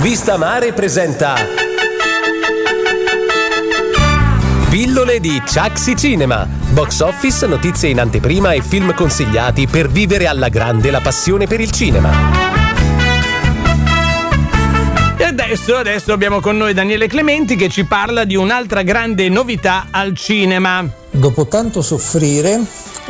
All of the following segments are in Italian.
Vista Mare presenta Pillole di Chaxi Cinema. Box office, notizie in anteprima e film consigliati per vivere alla grande la passione per il cinema. E adesso, adesso abbiamo con noi Daniele Clementi che ci parla di un'altra grande novità al cinema. Dopo tanto soffrire,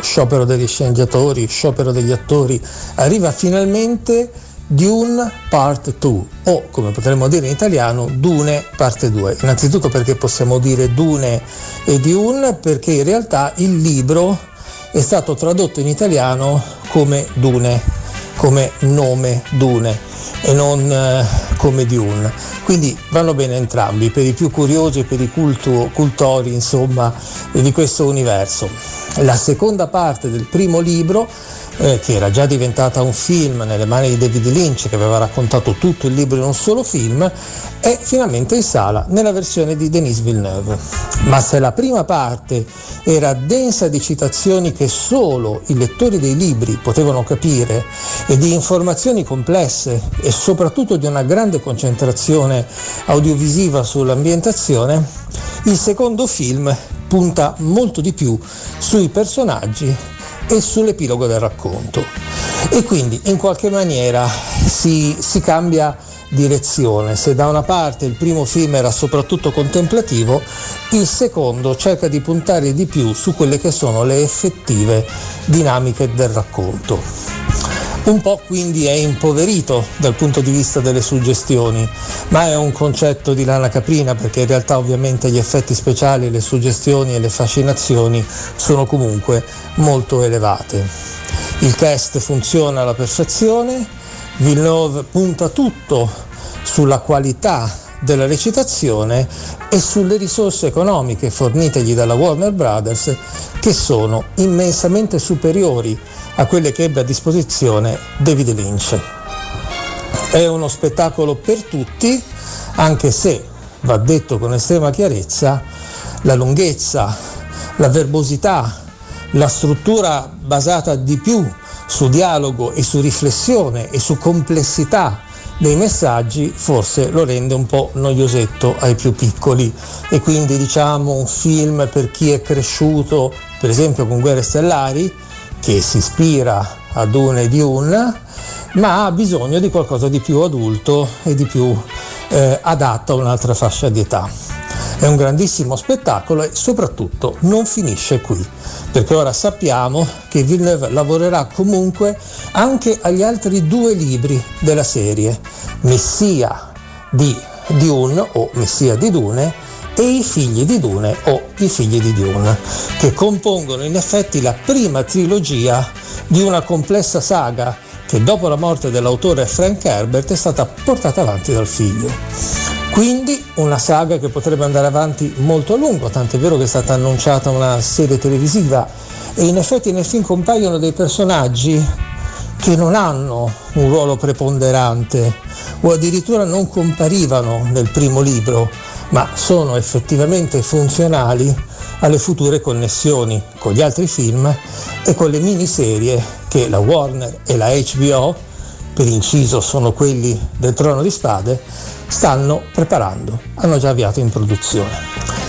sciopero degli sceneggiatori, sciopero degli attori, arriva finalmente Dune Part 2 o come potremmo dire in italiano Dune Parte 2. Innanzitutto perché possiamo dire Dune e Dune perché in realtà il libro è stato tradotto in italiano come Dune, come nome Dune e non eh, come Dune. Quindi vanno bene entrambi, per i più curiosi e per i culto, cultori insomma, di questo universo. La seconda parte del primo libro eh, che era già diventata un film nelle mani di David Lynch, che aveva raccontato tutto il libro in un solo film, è finalmente in sala nella versione di Denis Villeneuve. Ma se la prima parte era densa di citazioni che solo i lettori dei libri potevano capire e di informazioni complesse e soprattutto di una grande concentrazione audiovisiva sull'ambientazione, il secondo film punta molto di più sui personaggi e sull'epilogo del racconto. E quindi in qualche maniera si, si cambia direzione. Se da una parte il primo film era soprattutto contemplativo, il secondo cerca di puntare di più su quelle che sono le effettive dinamiche del racconto un po' quindi è impoverito dal punto di vista delle suggestioni, ma è un concetto di lana caprina perché in realtà ovviamente gli effetti speciali, le suggestioni e le fascinazioni sono comunque molto elevate. Il cast funziona alla perfezione, Villeneuve punta tutto sulla qualità della recitazione e sulle risorse economiche fornitegli dalla Warner Brothers che sono immensamente superiori a quelle che ebbe a disposizione David Lynch. È uno spettacolo per tutti, anche se, va detto con estrema chiarezza, la lunghezza, la verbosità, la struttura basata di più su dialogo e su riflessione e su complessità dei messaggi forse lo rende un po' noiosetto ai più piccoli e quindi diciamo un film per chi è cresciuto per esempio con Guerre Stellari che si ispira a Dune e Dune, ma ha bisogno di qualcosa di più adulto e di più eh, adatto a un'altra fascia di età. È un grandissimo spettacolo e soprattutto non finisce qui, perché ora sappiamo che Villeneuve lavorerà comunque anche agli altri due libri della serie, Messia di Dune o Messia di Dune e i figli di Dune o i figli di Dune, che compongono in effetti la prima trilogia di una complessa saga che dopo la morte dell'autore Frank Herbert è stata portata avanti dal figlio. Quindi una saga che potrebbe andare avanti molto a lungo, tant'è vero che è stata annunciata una serie televisiva e in effetti nel film compaiono dei personaggi che non hanno un ruolo preponderante o addirittura non comparivano nel primo libro, ma sono effettivamente funzionali alle future connessioni con gli altri film e con le miniserie che la Warner e la HBO, per inciso sono quelli del Trono di Spade, stanno preparando, hanno già avviato in produzione.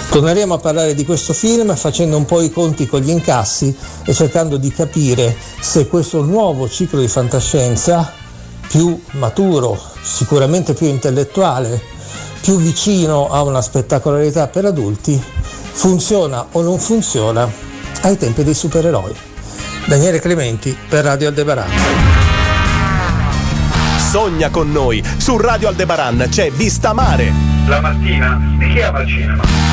Torneremo a parlare di questo film facendo un po' i conti con gli incassi e cercando di capire se questo nuovo ciclo di fantascienza, più maturo, sicuramente più intellettuale, più vicino a una spettacolarità per adulti, funziona o non funziona ai tempi dei supereroi. Daniele Clementi per Radio Aldebaran. Sogna con noi, su Radio Aldebaran c'è Vista Mare. La mattina e chi ama il cinema?